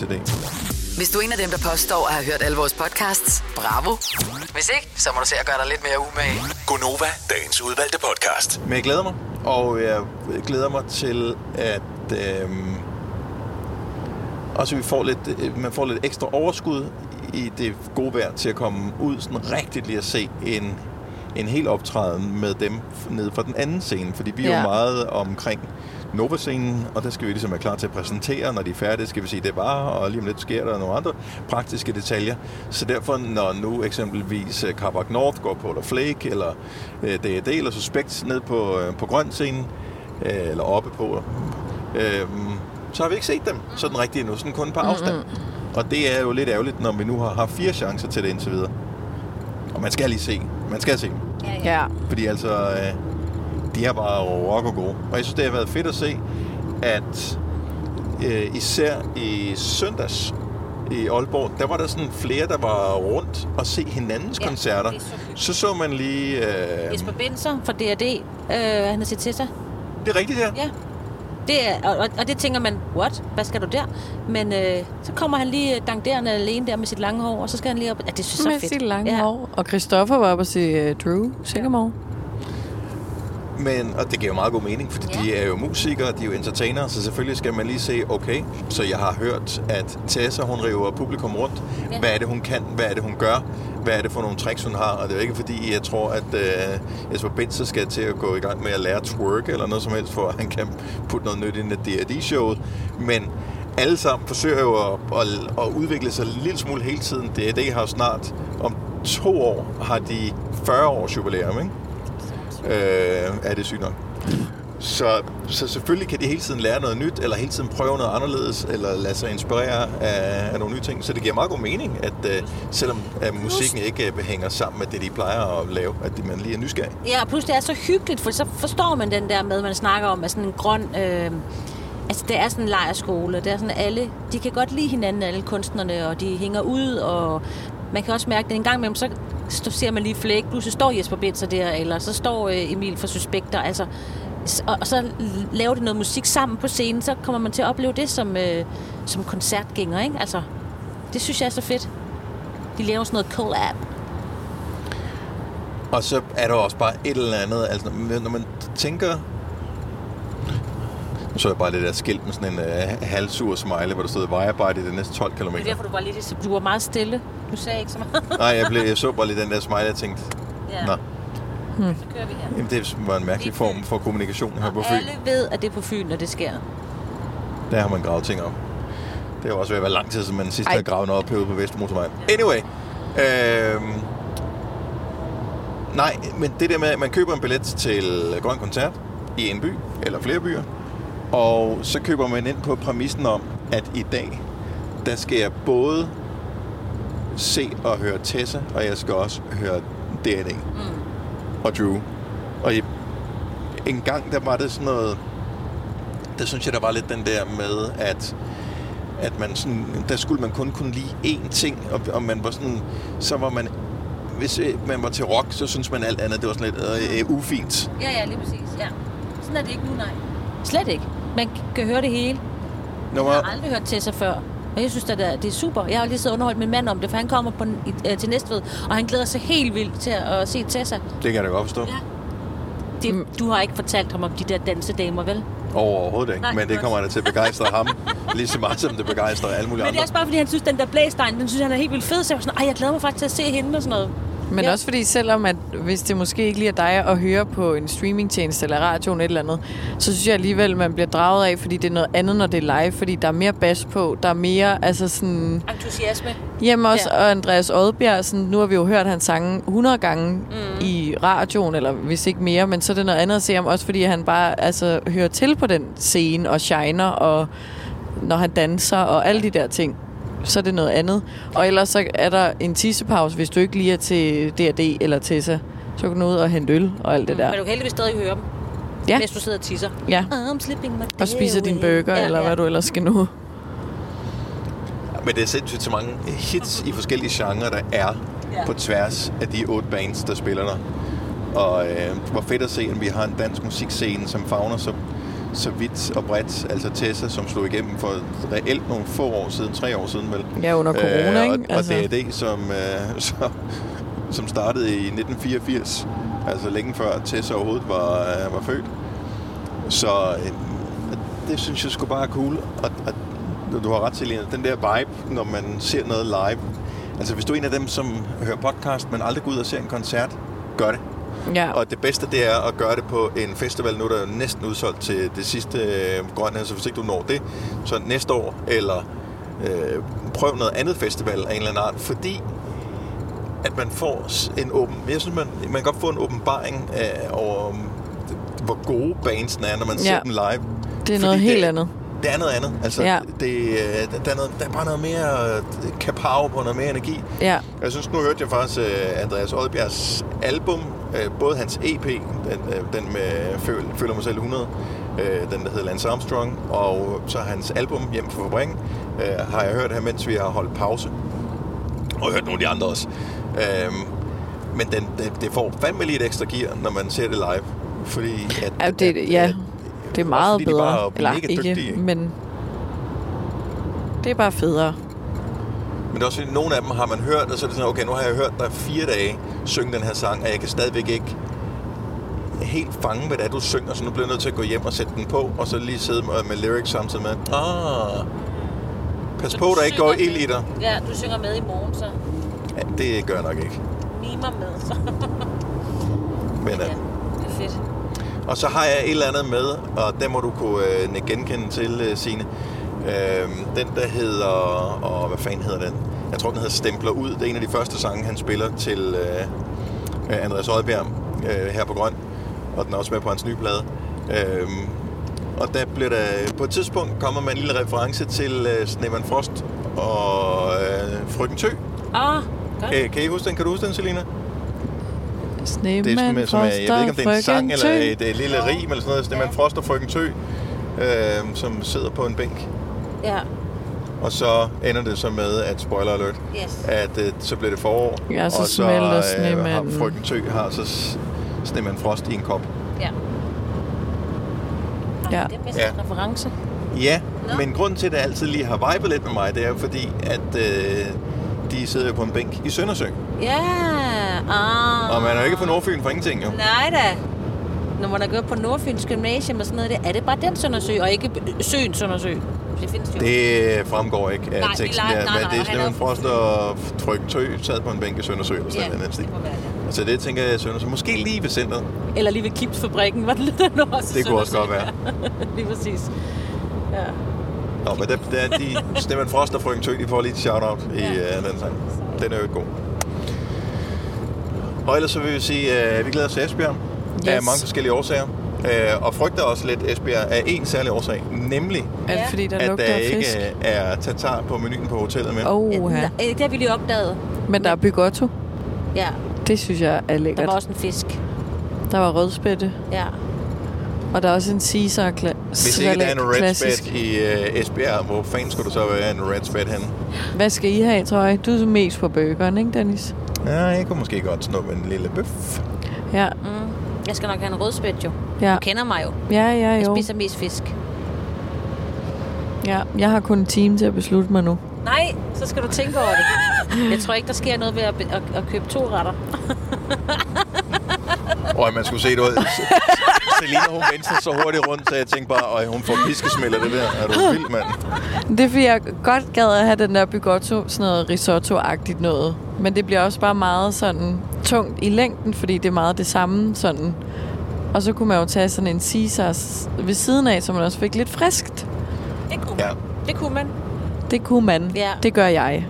Til det. Hvis du er en af dem, der påstår at have hørt alle vores podcasts, bravo. Hvis ikke, så må du se at gøre dig lidt mere umage. Gonova, dagens udvalgte podcast. Men jeg glæder mig, og jeg glæder mig til, at øhm, også vi får lidt, øh, man får lidt ekstra overskud i det gode vejr til at komme ud sådan rigtigt lige at se en, en hel optræden med dem nede fra den anden scene. Fordi vi er Ja. jo meget omkring Nova-scenen, og der skal vi ligesom være klar til at præsentere. Når de er færdige, skal vi sige, det var, og lige om lidt sker der nogle andre praktiske detaljer. Så derfor, når nu eksempelvis øh, Carbac North går på eller Flake, eller øh, D&D eller Suspekt ned på, øh, på grøn scene, øh, eller oppe på, øh, så har vi ikke set dem sådan rigtigt endnu, sådan kun på afstand. Mm-hmm. Og det er jo lidt ærgerligt, når vi nu har haft fire chancer til det indtil videre. Og man skal lige se. Man skal se dem. Ja. Fordi altså, øh, de er bare rock og gode. Og jeg synes, det har været fedt at se, at øh, især i søndags i Aalborg, der var der sådan flere, der var rundt og se hinandens Ja, koncerter. er så. Så så man lige... Øh, Jesper Benser fra D&D, øh, han har set til sig. det er rigtigt, ja. Ja. Det er, og, og, det tænker man, what? Hvad skal du der? Men øh, så kommer han lige dankderende alene der med sit lange hår, og så skal han lige op. Ja, det synes jeg er Med fedt. sit lange ja. hår. Og Christoffer var oppe og se uh, Drew Sigamore. Men, og det giver jo meget god mening, fordi ja. de er jo musikere, de er jo entertainere, så selvfølgelig skal man lige se, okay, så jeg har hørt, at Tessa, hun river publikum rundt. Ja. Hvad er det, hun kan? Hvad er det, hun gør? Hvad er det for nogle tricks, hun har? Og det er jo ikke, fordi jeg tror, at uh, Jesper Benzer skal til at gå i gang med at lære twerk eller noget som helst, for at han kan putte noget nyt ind i D&D-showet. Men alle sammen forsøger jo at, at, at udvikle sig en lille smule hele tiden. D&D har jo snart, om to år, har de 40 års jubilæum, ikke? Øh, er det sygt nok. Så, så selvfølgelig kan de hele tiden lære noget nyt, eller hele tiden prøve noget anderledes, eller lade sig inspirere af, af nogle nye ting. Så det giver meget god mening, at øh, selvom at musikken ikke øh, hænger sammen med det, de plejer at lave, at man lige er nysgerrig. Ja, og plus det er så hyggeligt, for så forstår man den der med, man snakker om, at sådan en grøn... Øh, altså, det er sådan en lejerskole. Det er sådan, alle... De kan godt lide hinanden, alle kunstnerne, og de hænger ud, og man kan også mærke, at en gang imellem, så så ser man lige flæk. Pludselig står Jesper Benzer der, eller så står øh, Emil fra Suspekter. Altså, og, og så laver de noget musik sammen på scenen, så kommer man til at opleve det som, øh, som koncertgænger, ikke? Altså, det synes jeg er så fedt. De laver sådan noget collab. Og så er der også bare et eller andet, altså når man tænker... Så jeg bare det der skilt med sådan en øh, halvsur smiley, hvor der stod vejarbejde i de næste 12 km. Det er derfor, du var lidt... Du var meget stille. Du sagde ikke så meget. Nej, jeg, blev, jeg så bare lige den der smile, og tænkte, Ja. nå, Så kører vi her. jamen, det var en mærkelig form for kommunikation her på Fyn. Alle ved, at det er på Fyn, når det sker. Der har man gravet ting op. Det er jo også ved at være lang tid, siden man sidst Ej. har gravet noget op herude på Vestmotorvej. Anyway. Øhm, nej, men det der med, at man køber en billet til Grøn Koncert i en by, eller flere byer, og så køber man ind på præmissen om, at i dag, der skal jeg både se og høre Tessa, og jeg skal også høre D&A mm. og Drew. Og i, en gang, der var det sådan noget der synes jeg, der var lidt den der med, at at man sådan, der skulle man kun kunne lide én ting, og, og man var sådan, så var man, hvis øh, man var til rock, så synes man alt andet, det var sådan lidt øh, øh, ufint. Ja, ja, lige præcis. Ja. Sådan er det ikke nu, nej. Slet ikke. Man kan høre det hele. Nummer, Jeg har aldrig hørt Tessa før. Og jeg synes, at det er- det er super. Jeg har lige siddet og underholdt min mand om det, for han kommer på, i- øh, til Næstved, og han glæder sig helt vildt til at se Tessa. det kan jeg da godt forstå. Ja. Det, du har ikke fortalt ham om de der dansedamer, vel? Overhovedet ikke, Nej, men det kommer da til at begejstre ham, lige så meget som det begejstrer alle mulige Men det andre. er også bare, fordi han synes, den der blæstein, den synes han er helt vildt fed. Så jeg var sådan, ej, jeg glæder mig faktisk til at se hende og sådan noget. Men ja. også fordi, selvom at hvis det måske ikke lige er dig at høre på en streamingtjeneste eller radioen et eller andet, så synes jeg alligevel, man bliver draget af, fordi det er noget andet, når det er live, fordi der er mere bas på, der er mere, altså sådan... Entusiasme. Hjemme også, ja. og Andreas Odbjerg, sådan, nu har vi jo hørt hans sange 100 gange mm. i radioen, eller hvis ikke mere, men så er det noget andet at se ham, også fordi han bare altså, hører til på den scene, og shiner, og når han danser, og alle de der ting så er det noget andet. Og ellers så er der en tissepause, hvis du ikke lige er til D&D eller Tessa. Så kan du nå ud og hente øl og alt det der. Men du kan heldigvis stadig høre dem, Ja. mens du sidder og tisser. Ja. My Og spiser din burger, eller hvad du ellers skal nu. Men det er sindssygt så mange hits i forskellige genrer, der er Ja. på tværs af de otte bands, der spiller der. Og øh, hvor fedt at se, at vi har en dansk musikscene, som fagner så, så vidt og bredt. Altså Tessa, som slog igennem for reelt nogle få år siden, tre år siden vel. Ja, under corona, og, ikke? Og Altså. D.A.D., som, øh, som, som startede i 1984. Altså længe før Tessa overhovedet var, øh, var født. Så øh, det synes jeg skulle bare er cool. Og, og du har ret til, Lena, den der vibe, når man ser noget live. Altså hvis du er en af dem, som hører podcast, men aldrig går ud og ser en koncert, gør det. Ja. Og det bedste, det er at gøre det på en festival. Nu er der jo næsten udsolgt til det sidste øh, grønne, så hvis ikke du når det, så næste år, eller øh, prøv noget andet festival af en eller anden art, fordi at man får en åben... Jeg synes, man, man kan godt få en åbenbaring af, over, hvor gode bandsene er, når man Ja. ser dem live. Det er noget helt andet. Det er noget andet. Altså, Ja. det, øh, der, er noget, der er bare noget mere øh, kapav på, noget mere energi. Ja. Jeg synes, nu hørte jeg faktisk uh, Andreas Oddbjergs album, uh, både hans EP, den, uh, den med Føl, Føler mig selv 100, uh, den der hedder Lance Armstrong, og så hans album Hjem fra fabrikken, uh, har jeg hørt her, mens vi har holdt pause. Og hørt nogle af de andre også. Uh, men den, det, det får fandme lige et ekstra gear, når man ser det live. Fordi at, Ja, det, ja, det er meget fordi de bare bedre. er Eller mega ikke, dygtige, ikke? men det er bare federe. Men det er også fordi, nogle af dem har man hørt, og så er det sådan, okay, nu har jeg hørt dig fire dage synge den her sang, og jeg kan stadigvæk ikke helt fange, hvad det er, du synger, så nu bliver jeg nødt til at gå hjem og sætte den på, og så lige sidde med, med lyrics samtidig med, ah, pas på, der ikke går ild i dig. Ja, du synger med i morgen, så Ja, det gør jeg nok ikke. mimer med. Så. Men, ja. det er fedt. Og så har jeg et eller andet med, og den må du kunne øh, genkende til, øh, Signe. Øh, den, der hedder... Og hvad fanden hedder den? Jeg tror, den hedder Stempler ud. Det er en af de første sange, han spiller til øh, øh, Andreas Oddbjerg øh, her på Grøn. Og den er også med på hans nye plade. Øh, og der bliver der... På et tidspunkt kommer man en lille reference til øh, Sneman Frost og øh, Frøken Tø. Ah, godt. Øh, kan I huske den? Kan du huske den, Selina? Snemand, Det er som, er, jeg ved ikke, om det er en sang eller et, et lille rim eller sådan noget. Sneman Frost og Frøken Tø, øh, som sidder på en bænk. Ja. Og så ender det så med, at spoiler alert, Yes. at øh, så bliver det forår. Ja, så og smelter har snemanden. Frøken Tø har så s- Sneman Frost i en kop. Ja. Ja. Det er bedst Ja. ja. reference. Ja, men grunden til, at det altid lige har vibet lidt med mig, det er jo fordi, at øh, de sidder jo på en bænk i Søndersø. Ja. Ah. Og man er jo ikke på Nordfyn for ingenting, jo. Nej da. når man har gået på Nordfyns Gymnasium og sådan noget, det, er det bare den Søndersø, og ikke søen Søndersø? Det findes jo. Det fremgår ikke af Nej, teksten leger- der, nej, men nej, det er Steven er- Frost og Tryk Tø sad på en bænk i Søndersø, eller sådan Ja, noget. Ja, det må være det. Så det tænker jeg, Søndersø. Måske lige ved centret. Eller lige ved Kipsfabrikken, var det lidt der nu også? Det kunne også godt være. lige præcis. Ja. Nå, men der, der er de, Steven Frost og Frøken Tø, de får lige et shout-out i uh, den sang. Den er jo god. Og ellers så vil vi sige, at vi glæder os til Esbjerg yes. af mange forskellige årsager. Uh, og frygter også lidt Esbjerg af en særlig årsag, nemlig Er det fordi, der at der af ikke fisk? er tatar på menuen på hotellet mere. Åh, Ja. ja. Det har vi lige opdaget. Men der er bygotto. Ja, Det synes jeg er der lækkert. var også en fisk. Der var rødspætte. Ja. Og der er også en Caesar kla- Hvis ikke der er en red spät i uh, Esbjerg, hvor fanden skulle der så være en red spät henne? Hvad skal I have, tror jeg? Du er mest på burgeren, ikke Dennis? Ja, jeg kunne måske godt snuppe en lille bøf. Ja, Mm. Jeg skal nok have en rødspæt jo. Ja. Du kender mig jo. ja, ja, Jeg jo. spiser mest fisk. Ja, jeg har kun en time til at beslutte mig nu. Nej, så skal du tænke over det. Jeg tror ikke, der sker noget ved at, at, at købe to retter. Og man skulle se det ud. Selina, hun vendte så hurtigt rundt, så jeg tænkte bare, øj, hun får piskesmæld af det der. Er du vild, mand? Det er fordi, jeg godt gad at have den der bygotto, sådan noget risotto-agtigt noget. Men det bliver også bare meget sådan tungt i længden, fordi det er meget det samme sådan. Og så kunne man jo tage sådan en Caesars ved siden af, så man også fik lidt friskt. Det kunne Ja. man. Det kunne man. Det kunne man. Ja. Det gør jeg.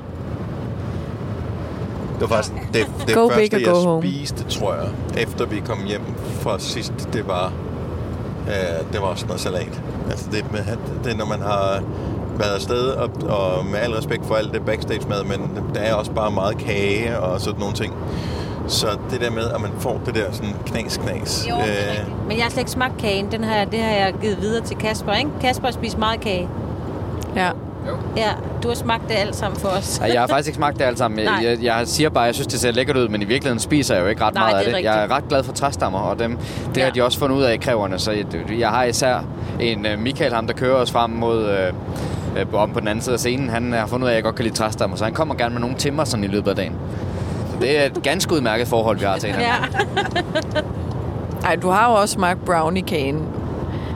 Det var faktisk det, det Go første, big jeg home. spiste, tror jeg, efter vi kom hjem fra sidst, det var, øh, det var også noget salat. Altså det, med, det når man har været afsted, og, og med al respekt for alt det backstage-mad, men der er også bare meget kage og sådan nogle ting. Så det der med, at man får det der sådan knas-knas. Jo, det er rigtigt. Men jeg har slet ikke smagt kagen. Den her, det har jeg givet videre til Kasper, ikke? Kasper har spist meget kage. Ja. Ja, du har smagt det alt sammen for os. Ej, jeg har faktisk ikke smagt det alt sammen. Nej. Jeg, jeg, jeg siger bare, at jeg synes, det ser lækkert ud, men i virkeligheden spiser jeg jo ikke ret Nej, meget af det det. Jeg er rigtigt. ret glad for træstammer, og dem, det Ja. har de også fundet ud af i kræverne. Så jeg, jeg har især en uh, Michael, ham der kører os frem mod... Uh, uh, om på den anden side af scenen, han har fundet ud af, at jeg godt kan lide træstammer, så han kommer gerne med nogle timmer sådan i løbet af dagen. Så det er et ganske udmærket forhold, vi har til hinanden. Ja. Ej, du har jo også smagt brownie-kagen.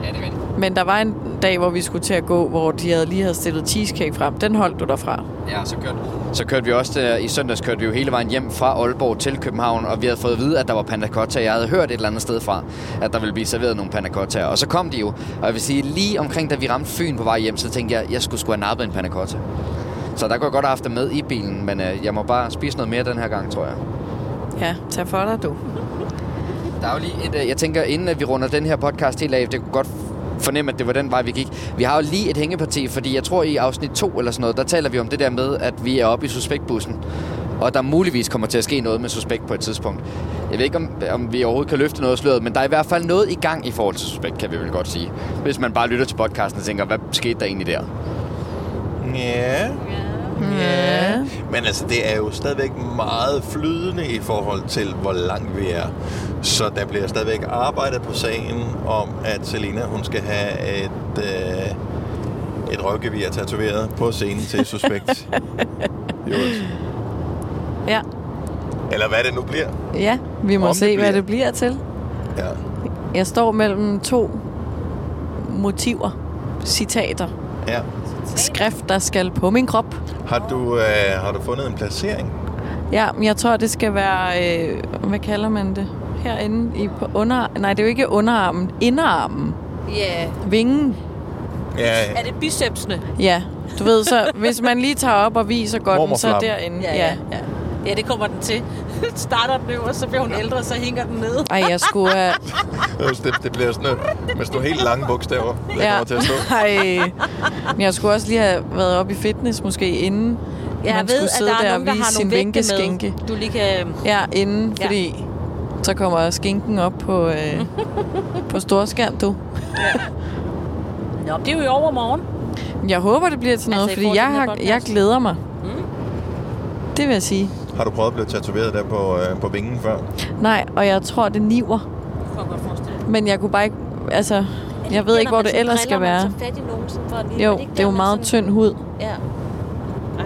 Ja det er rigtigt. Men der var en dag, hvor vi skulle til at gå, hvor de havde lige havde stillet cheesecake frem. Den holdt du derfra. Ja, så kørte, så kørte vi også der, i søndags kørte vi jo hele vejen hjem fra Aalborg til København, og vi havde fået at vide, at der var panna cotta. Jeg havde hørt et eller andet sted fra, at der ville blive serveret nogle panna cotta. Og så kom de jo, og jeg vil sige, lige omkring da vi ramte Fyn på vej hjem, så tænkte jeg, jeg skulle sgu have nappet en panna cotta. Så der kunne jeg godt have haft det med i bilen, men øh, jeg må bare spise noget mere den her gang, tror jeg. Ja, tag for dig, du. Der er jo lige et, øh, jeg tænker, inden at vi runder den her podcast helt af, det kunne godt fornemme, at det var den vej, vi gik. Vi har jo lige et hængeparti, fordi jeg tror i afsnit 2 eller sådan noget, der taler vi om det der med, at vi er oppe i suspektbussen. Og der muligvis kommer til at ske noget med suspekt på et tidspunkt. Jeg ved ikke, om, om vi overhovedet kan løfte noget af sløret, men der er i hvert fald noget i gang i forhold til suspekt, kan vi vel godt sige. Hvis man bare lytter til podcasten og tænker, hvad skete der egentlig der? Ja. Ja. Men altså, det er jo stadigvæk meget flydende i forhold til, hvor langt vi er. Så der bliver stadigvæk arbejdet på sagen om, at Selina, hun skal have et, øh, et røvgevir tatoveret på scenen til suspekt. jo, Ja. eller hvad det nu bliver. Ja, vi må Om se, det hvad det bliver til. Ja. Jeg står mellem to motiver, citater, ja. Skrift, der skal på min krop. Har du, øh, har du fundet en placering? Ja, men jeg tror, det skal være, øh, hvad kalder man det? Herinde i på under... Nej, det er jo ikke underarmen. Inderarmen. Ja. Vingen. Ja, Er det bicepsene? Ja, du ved, så hvis man lige tager op og viser godt, den, så derinde. Ja, ja, ja. Ja, det kommer den til. Starter den øverst, så bliver hun ældre, så hænger den ned. Ej, jeg skulle have... det, det bliver sådan noget med sådan helt lange bogstaver, der Ja. kommer til at stå. Ej. Men jeg skulle også lige have været op i fitness måske inden. Jeg man ved, skulle at sidde der er der nogen, der og vise har sin med. Du lige kan... Ja, inden, Ja. fordi så kommer skinken op på, øh, på storskærm, du. Nå, det er jo i overmorgen. Jeg håber, det bliver til noget, Altså, fordi jeg, har, jeg glæder mig. Mm. Det vil jeg sige. Har du prøvet at blive tatoveret der på, øh, på vingen før? Nej, og jeg tror, det niver. Men jeg kunne bare ikke... Altså, jeg ved ikke, hvor det ellers skal være. Fat i nogen, sådan for lige, Jo, ikke det er jo meget sådan- tynd hud. Ja. Ej.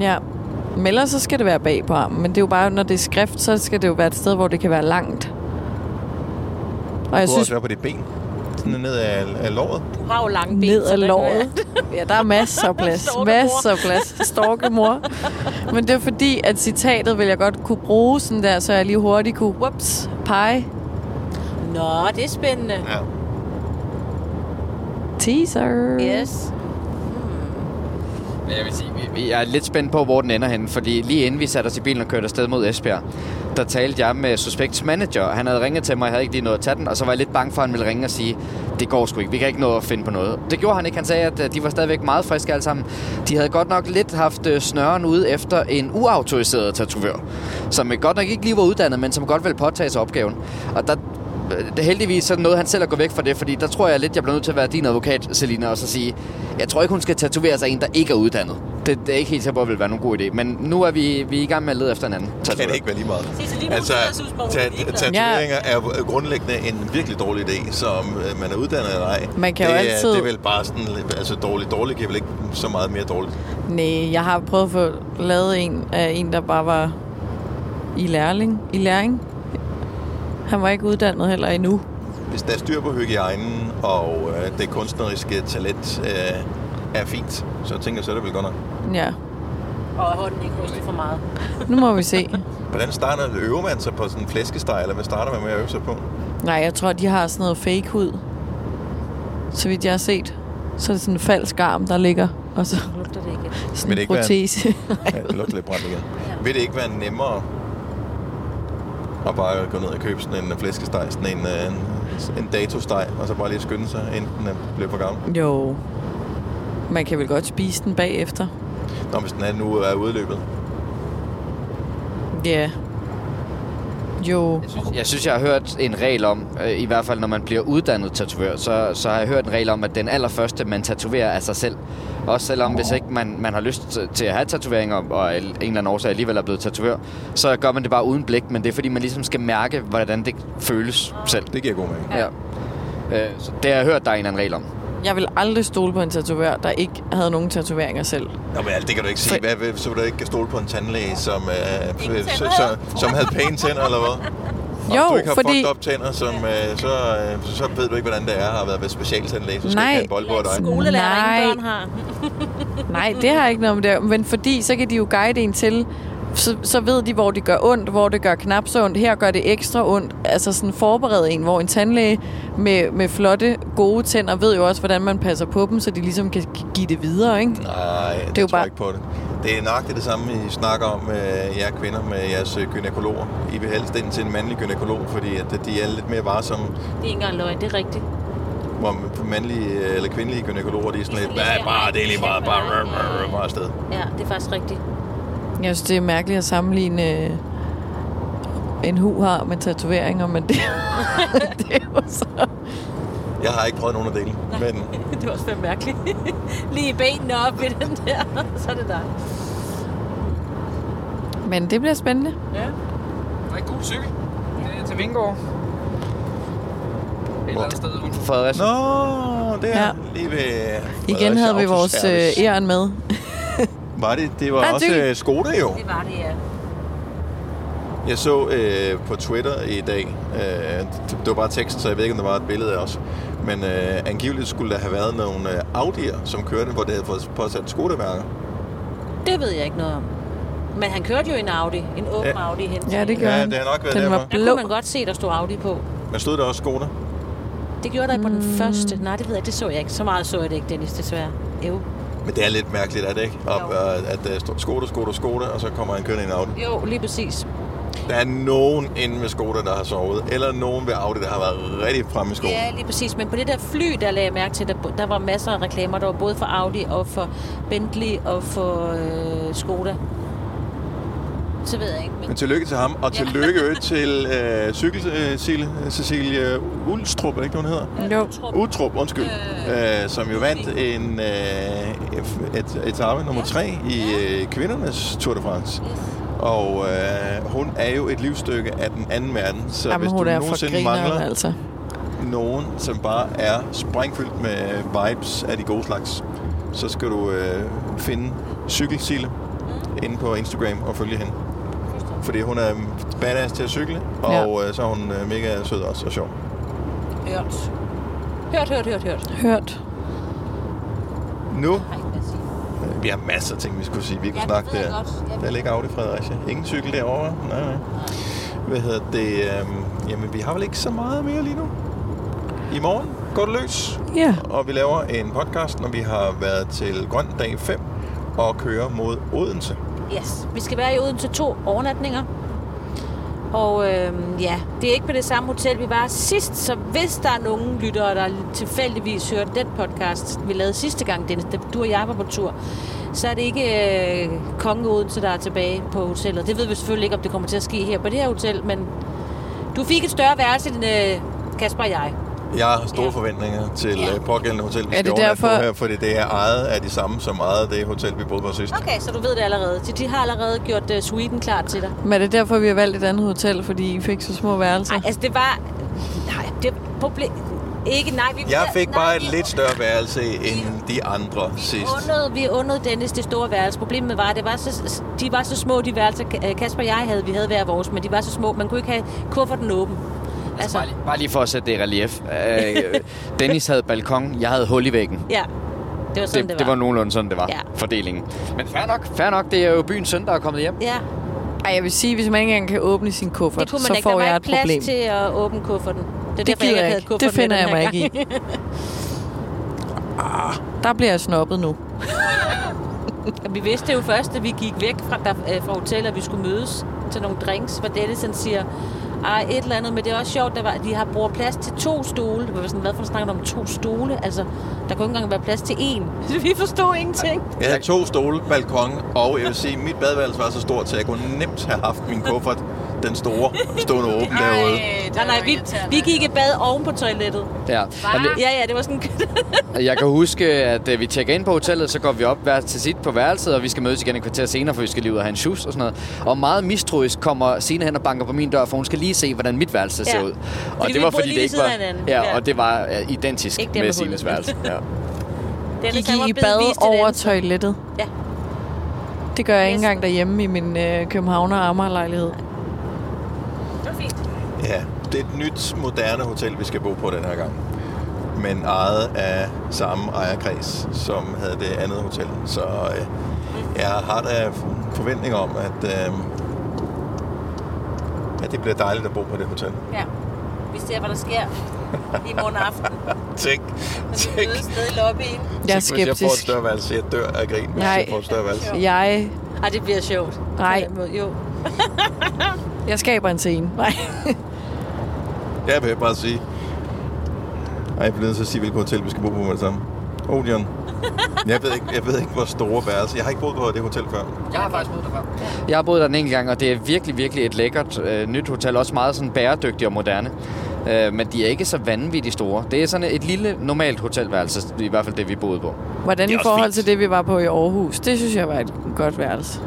Ja. Men ellers så skal det være bag på armen. Men det er jo bare, når det er skrift, så skal det jo være et sted, hvor det kan være langt. Og jeg det synes, også være på dit ben. Sådan ned af, af låret. Du har jo lange ben. ned det- låret. Ja, der er masser af plads. Masser af plads. Storkemor. Men det er fordi, at citatet vil jeg godt kunne bruge sådan der, så jeg lige hurtigt kunne, whoops, pege. Nå, det er spændende. Ja. Teaser. Yes. Men jeg vil sige, vi, jeg er lidt spændt på, hvor den ender henne, fordi lige inden vi satte os i bilen og kørte afsted mod Esbjerg, der talte jeg med Suspects manager, og han havde ringet til mig, jeg havde ikke lige nået at tage den, og så var jeg lidt bange for, at han ville ringe og sige, det går sgu ikke, vi kan ikke nå at finde på noget. Det gjorde han ikke, han sagde, at øh, de var stadigvæk meget friske alle sammen. De havde godt nok lidt haft øh, snøren ude efter en uautoriseret tatovør, som godt nok ikke lige var uddannet, men som godt ville påtage sig opgaven. Og der, heldigvis så nåede han selv at gå væk fra det, fordi der tror jeg lidt, jeg bliver nødt til at være din advokat, Selina, og så sige, jeg tror ikke, hun skal tatovere sig en, der ikke er uddannet. Det, det er ikke helt sikker på, at det vil være nogen god idé. Men nu er vi, vi er i gang med at lede efter en anden. Kan det ikke være lige meget? Altså, er tatoveringer er grundlæggende en virkelig dårlig idé, som øh, man er uddannet eller ej. Man kan det jo er, altid- Det er vel bare sådan, altså dårligt. Dårligt kan vel ikke så meget mere dårligt. Nej, jeg har prøvet at få lavet en af en, der bare var i lærling. I læring. Han var ikke uddannet heller endnu. Hvis der er styr på hygiejnen, og øh, det kunstneriske talent øh, er fint, så tænker jeg, så er det vel godt nok. Ja, Og at hånden ikke ryster for meget. nu må vi se. Hvordan starter øver man sig på sådan en flæskesteg, eller hvad starter man med at øve sig på? Nej, jeg tror, de har sådan noget fake hud. Så vidt jeg har set. Så er det sådan en falsk arm, der ligger. Og så Lugter det ikke? sådan Vil det en ikke være- protese. Ja, det lugter lidt brændt igen. Vil det ikke være nemmere at bare gå ned og købe sådan en flæskesteg, sådan en, øh, en, en datosteg, og så bare lige skynde sig, inden den er- bliver for gammel? jo. Man kan vel godt spise den bagefter. Nå, hvis den er nu er udløbet. Ja. Jo. Jeg synes, jeg har hørt en regel om, øh, i hvert fald når man bliver uddannet tatovør, så, så har jeg hørt en regel om, at den allerførste, man tatoverer, er sig selv. Også selvom hvis ikke man, man har lyst til- at have tatoveringer, og en eller anden årsag alligevel er blevet tatovør, så gør man det bare uden blik, men det er fordi, man ligesom skal mærke, hvordan det føles selv. Det giver god mening. Ja. Øh, så det har jeg hørt, der er en eller anden regel om. Jeg vil aldrig stole på en tatovør, der ikke havde nogen tatoveringer selv. Nå, men alt det kan du ikke sige. Hvad, hvad, så vil du ikke stole på en tandlæge, som, øh, Ingen så, så, som havde pæne tænder, eller hvad? Og Jo, du ikke har fordi- fucked up tænder, som, øh, så, øh, så, så ved du ikke, hvordan det er at have været ved specialtandlæge. Så skal Nej. ikke have en bold på dig. Skolelærer, der Nej. ingen børn har. Nej, det har ikke noget med det. Men fordi, så kan de jo guide en til, så, så ved de, hvor det gør ondt, hvor det gør knap så ondt. Her gør det ekstra ondt. Altså sådan forberede en, hvor en tandlæge med, med flotte, gode tænder ved jo også, hvordan man passer på dem, så de ligesom kan give det videre, ikke? Nej, det, er det jo tror bare... ikke på det. Det er nok det, det samme, I snakker om med jer kvinder, med jeres øh, gynækologer. I vil helst ind til en mandlig gynækolog, fordi at de er lidt mere varsomme. Det er ikke engang løgn, det er rigtigt. Hvor mandlige øh, eller kvindelige gynækologer, de er sådan lidt, er sådan "Hvad, lidt, bare, "Ej, det er lige er bare, bare- bare, bare, bare afsted. Ja, det er faktisk rigtigt. Jeg synes, det er mærkeligt at sammenligne øh, en hu har med tatoveringer, men det, det er jo så... Jeg har ikke prøvet nogen af delene, men det var også fandme mærkeligt. Lige i benene op i den der, så er det dig. Men det bliver spændende. Ja. Der er en god cykel. Det er til Vingård. Et eller andet sted uden for Fredericia. Nå, det er Ja. ja. lige ved... Igen havde vi vores øh, æren med. Var det? Det var Nej, også øh, Skoda jo. Det var det, ja. Jeg så øh, på Twitter i dag, øh, det det var bare tekst, så jeg ved ikke, om der var et billede af os, men øh, angiveligt skulle der have været nogle øh, Audi'er, som kørte, hvor det havde fået påsat Skoda-mærker. Det ved jeg ikke noget om. Men han kørte jo en Audi, en åben Ja. Audi hen. Ja, det gør Ja, han. det har nok været Den var derfor. Der blå. kunne man godt se, der stod Audi på. Men stod der også Skoda? Det gjorde der på den første. Nej, det ved jeg, det så jeg ikke. Så meget så jeg det ikke, Dennis, desværre. Jo. Men det er lidt mærkeligt, er det ikke? Op, Jo. øh, at der står Skoda, Skoda, Skoda, og så kommer han kørende i en Audi. Jo, lige præcis. Der er nogen inde ved Skoda, der har sovet, eller nogen ved Audi, der har været rigtig fremme i skolen. Ja, lige præcis. Men på det der fly, der lagde jeg mærke til, der, der var masser af reklamer. Der var både for Audi og for Bentley og for øh, Skoda. Så ved jeg ikke. Men Men tillykke til ham, og Ja. tillykke ja. til øh, cykel, øh, Cecilie, Cecilie Ulstrup, er det ikke, hun hedder? Jo. Utrup, undskyld, øh, som jo vandt en øh, et, etape nummer tre i øh, kvindernes Tour de France. Og øh, hun er jo et livsstykke af den anden verden, så Jamen, hvis du er nogensinde mangler altså. nogen, som bare er sprængfyldt med vibes af de gode slags, så skal du øh, finde Cykelsile inde på Instagram og følge hende. Fordi hun er badass til at cykle, og Ja. ja. så er hun øh, mega sød også og sjov. Hørt. Hørt, hørt, hørt, hørt. Hørt. Nu, øh, vi har masser af ting, vi skulle sige. Vi kunne Ja, det snakke der. godt. Der ligger Audi Fredericia. Ingen cykel derovre. Nej, nej. Hvad hedder det? Øhm, jamen, vi har vel ikke så meget mere lige nu. I morgen går det løs. Ja. Og vi laver en podcast, når vi har været til Grøn Dag 5 og kører mod Odense. Yes. Vi skal være i Odense to overnatninger. Og øh, ja, det er ikke på det samme hotel, vi var sidst, så hvis der er nogen lyttere, der tilfældigvis hørte den podcast, vi lavede sidste gang, Dennis, da du og jeg var på tur, så er det ikke øh, Konge Odense, der er tilbage på hotellet. Det ved vi selvfølgelig ikke, om det kommer til at ske her på det her hotel, men du fik et større værelse end øh, Kasper og jeg. Jeg har store forventninger til ja. pågældende hotel, vi Er skal det derfor- på her, fordi det er ejet af de samme, som ejede det hotel, vi boede på sidst. Okay, så du ved det allerede. De, de har allerede gjort uh, suiten klar til dig. Men er det derfor, vi har valgt et andet hotel, fordi I fik så små værelser? Nej, altså det var... Nej, det problem... Ikke, nej. Vi, Jeg fik nej, bare vi- et lidt større værelse end de andre sidst. undede, vi undede Dennis det store værelse. Problemet var, at det var så, de var så små, de værelser, øh, Kasper og jeg havde. Vi havde hver vores, men de var så små, man kunne ikke have kufferten åben. Altså, Bare lige, bare lige for at sætte det i relief. Øh, Dennis havde balkon, jeg havde hul i væggen. ja, det var sådan, Det, det, det var nogenlunde sådan, det var, Ja. fordelingen. Men fair nok, fair nok, det er jo byens søn, der er kommet hjem. Ja, Ej, jeg vil sige, hvis man ikke engang kan åbne sin kuffert, det kunne man så ikke. får Der var jeg ikke et problem. plads til at åbne kufferten. Det er Det derfor, jeg ikke havde ikke. kufferten Det finder jeg mig her ikke gang. Der bliver jeg snobbet nu. Og vi vidste jo først, at vi gik væk fra, der, øh, fra hotellet, at vi skulle mødes til nogle drinks, hvor Dennis han siger, ej, et eller andet, men det er også sjovt, der var, de har brugt plads til to stole. Det var sådan, hvad for snakker om to stole? Altså, der kunne ikke engang være plads til én. vi forstod ingenting. Jeg havde to stole, balkon, og jeg vil sige, mit badeværelse var så stort, så jeg kunne nemt have haft min kuffert, den store, stående åben derude. Nej, nej, vi, vi gik i bad oven på toilettet. Ja. Ja, ja, det var sådan... Jeg kan huske, at øh, vi tjekker ind på hotellet, så går vi op hver til sit på værelset, og vi skal mødes igen et kvarter senere, for vi skal lige ud og have en shoes og sådan noget. Og meget mistroisk kommer Signe hen og banker på min dør, for hun skal lige se, hvordan mit værelse Ja. ser ud. Og Fordi det var fordi det ikke var... Ja, Ja. og det var øh, identisk Ikke med hullet. værelse. Ja. Gik I i bad over toilettet? Ja. Det gør jeg ikke engang derhjemme i min øh, Københavner fint. Ja, det er et nyt, moderne hotel, vi skal bo på den her gang. Men ejet af samme ejerkreds, som havde det andet hotel. Så øh, jeg har da forventning om, at, øh, at det bliver dejligt at bo på det hotel. Ja. Vi ser, hvad der sker i morgen aften. Tænk, Når vi tænk, mødes nede i lobbyen. Jeg er tænk, hvis jeg får et skeptisk. større værelse. Jeg dør af grin, hvis Nej. jeg får et større værelse. Jeg, Ej, det bliver sjovt. Nej. Jo. jeg skaber en scene. Nej. Jeg vil bare sige... Ej, jeg bliver nødt til at sige, hvilket hotel vi skal bo på med det samme. Odeon. Jeg ved, ikke, jeg ved ikke, hvor store værelser. Jeg har ikke boet på det hotel før. Jeg har faktisk boet der før. Jeg har boet der en enkelt gang, og det er virkelig, virkelig et lækkert øh, nyt hotel. Også meget sådan bæredygtigt og moderne. Øh, men de er ikke så vanvittigt store. Det er sådan et lille, normalt hotelværelse, i hvert fald det, vi boede på. Hvordan i forhold fint. til det, vi var på i Aarhus? Det synes jeg var et godt værelse.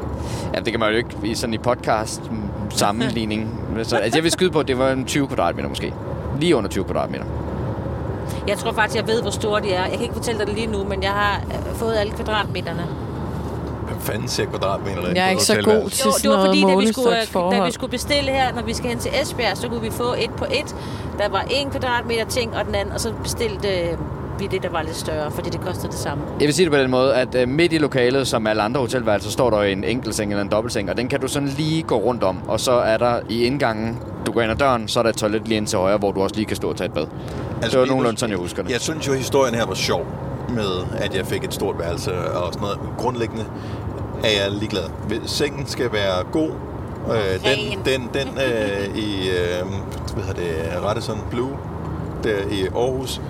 Ja, det kan man jo ikke i sådan i podcast sammenligning. Så, altså, jeg vil skyde på, at det var en 20 kvadratmeter måske. Lige under 20 kvadratmeter. Jeg tror faktisk, jeg ved, hvor store de er. Jeg kan ikke fortælle dig det lige nu, men jeg har øh, fået alle kvadratmeterne. Hvem fanden ser kvadratmeter Jeg er ikke så god til Jo, sådan det var noget fordi, da vi, skulle, øh, da vi skulle bestille her, når vi skal hen til Esbjerg, så kunne vi få et på et. Der var en kvadratmeter ting, og den anden, og så bestilte vi det, der var lidt større, fordi det kostede det samme. Jeg vil sige det på den måde, at øh, midt i lokalet, som alle andre hotelværelser, står der en enkeltseng eller en dobbeltseng, og den kan du sådan lige gå rundt om. Og så er der i indgangen, du går ind ad døren, så er der et toilet lige ind til højre, hvor du også lige kan stå og tage et bad. Altså, det var nogenlunde sådan, jeg husker det. Jeg synes jo, at historien her var sjov med, at jeg fik et stort værelse og sådan noget. Grundlæggende er jeg ligeglad. Sengen skal være god. Øh, den, den, den øh, i øh, hvad hedder det, Radisson Blue der i Aarhus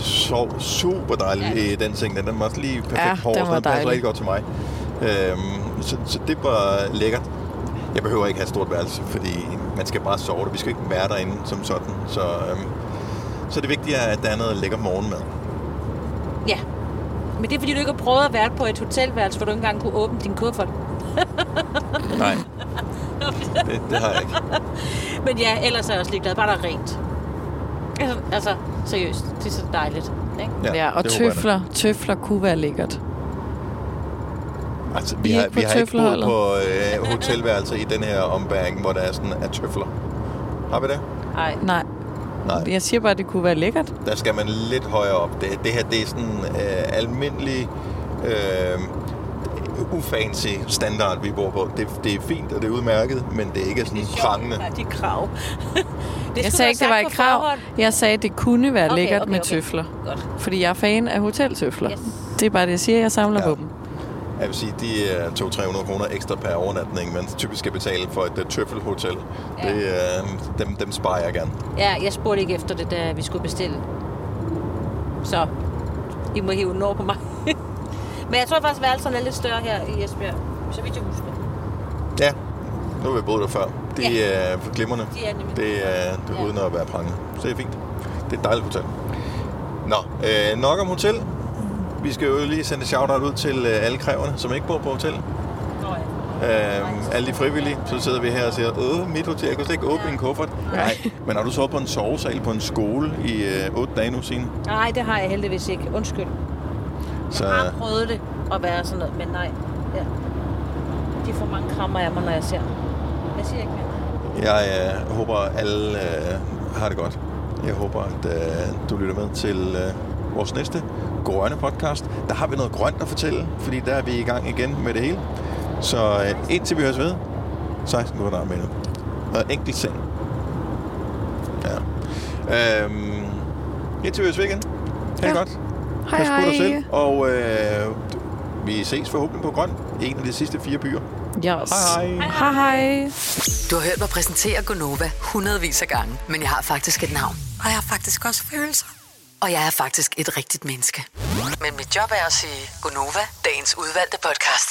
sov super dejligt ja. i den seng. Den, den var lige perfekt Ja, hård, den var den passer rigtig godt til mig. Øhm, så, så det var lækkert. Jeg behøver ikke have et stort værelse, fordi man skal bare sove der. Vi skal ikke være derinde som sådan. Så, øhm, så det vigtige er, at der er noget lækker morgenmad. Ja. Men det er, fordi du ikke har prøvet at være på et hotelværelse, hvor du ikke engang kunne åbne din kuffert. Nej, det, det har jeg ikke. Men ja, ellers er jeg også ligeglad. Bare der er rent. Altså, altså seriøst. Det er så dejligt. Ikke? Ja, og jeg da. tøfler, tøfler kunne være lækkert. Altså, vi I er har, ikke vi på har ikke boet på øh, hotelværelser i den her ombæring, hvor der er sådan er tøfler. Har vi det? Nej. Nej. Nej. Jeg siger bare, at det kunne være lækkert. Der skal man lidt højere op. Det, det her, det er sådan øh, almindelig, øh, ufancy standard, vi bor på. Det, det er fint, og det er udmærket, men det er ikke sådan prangende. Ja, de er krav. Jeg sagde ikke, det var et krav. Jeg sagde, at det kunne være Okay, lækkert okay, med okay. tøfler. Godt. Fordi jeg er fan af hoteltøfler. Yes. Det er bare det, jeg siger. Jeg samler Ja. på dem. Jeg vil sige, de er 200-300 kroner ekstra per overnatning, man typisk skal betale for et uh, tøffelhotel. Ja. Det, uh, dem, dem sparer jeg gerne. Ja, jeg spurgte ikke efter det, da vi skulle bestille. Så I må hive den over på mig. Men jeg tror faktisk, at værelserne er lidt større her i Esbjerg. Så vidt jeg husker. Ja, nu har vi boet der før. De Ja. er glimrende. De er nemlig. Det er, det er uden at være prangende. Så det er fint. Det er et dejligt hotel. Nå, øh, nok om hotel. Vi skal jo lige sende shout-out ud til øh, alle kræverne, som ikke bor på hotel. Øh, alle de frivillige, så sidder vi her og siger, øh, mit hotel, jeg kan slet ikke åbne en kuffert. Nej. Men har du sovet på en sovesal på en skole i øh, 8 dage nu, Signe? Nej, det har jeg heldigvis ikke. Undskyld. Så, Jeg har prøvet det at være sådan noget, men nej. Ja. De får mange krammer af mig, når jeg ser. Jeg siger ikke mere. Jeg øh, håber, alle øh, har det godt. Jeg håber, at øh, du lytter med til øh, vores næste grønne podcast. Der har vi noget grønt at fortælle, fordi der er vi i gang igen med det hele. Så øh, indtil vi høres ved, 16 minutter med nu. Og enkelt seng. Ja. Øhm, indtil vi høres ved igen. Ha' det godt. Hej, Pas på dig hej. selv. Og øh, vi ses forhåbentlig på grøn i en af de sidste fire byer. Yes. Hej hej. Hej hej. Du har hørt mig præsentere Gonova hundredvis af gange, men jeg har faktisk et navn. Og jeg har faktisk også følelser. Og jeg er faktisk et rigtigt menneske. Men mit job er at sige Gonova, dagens udvalgte podcast.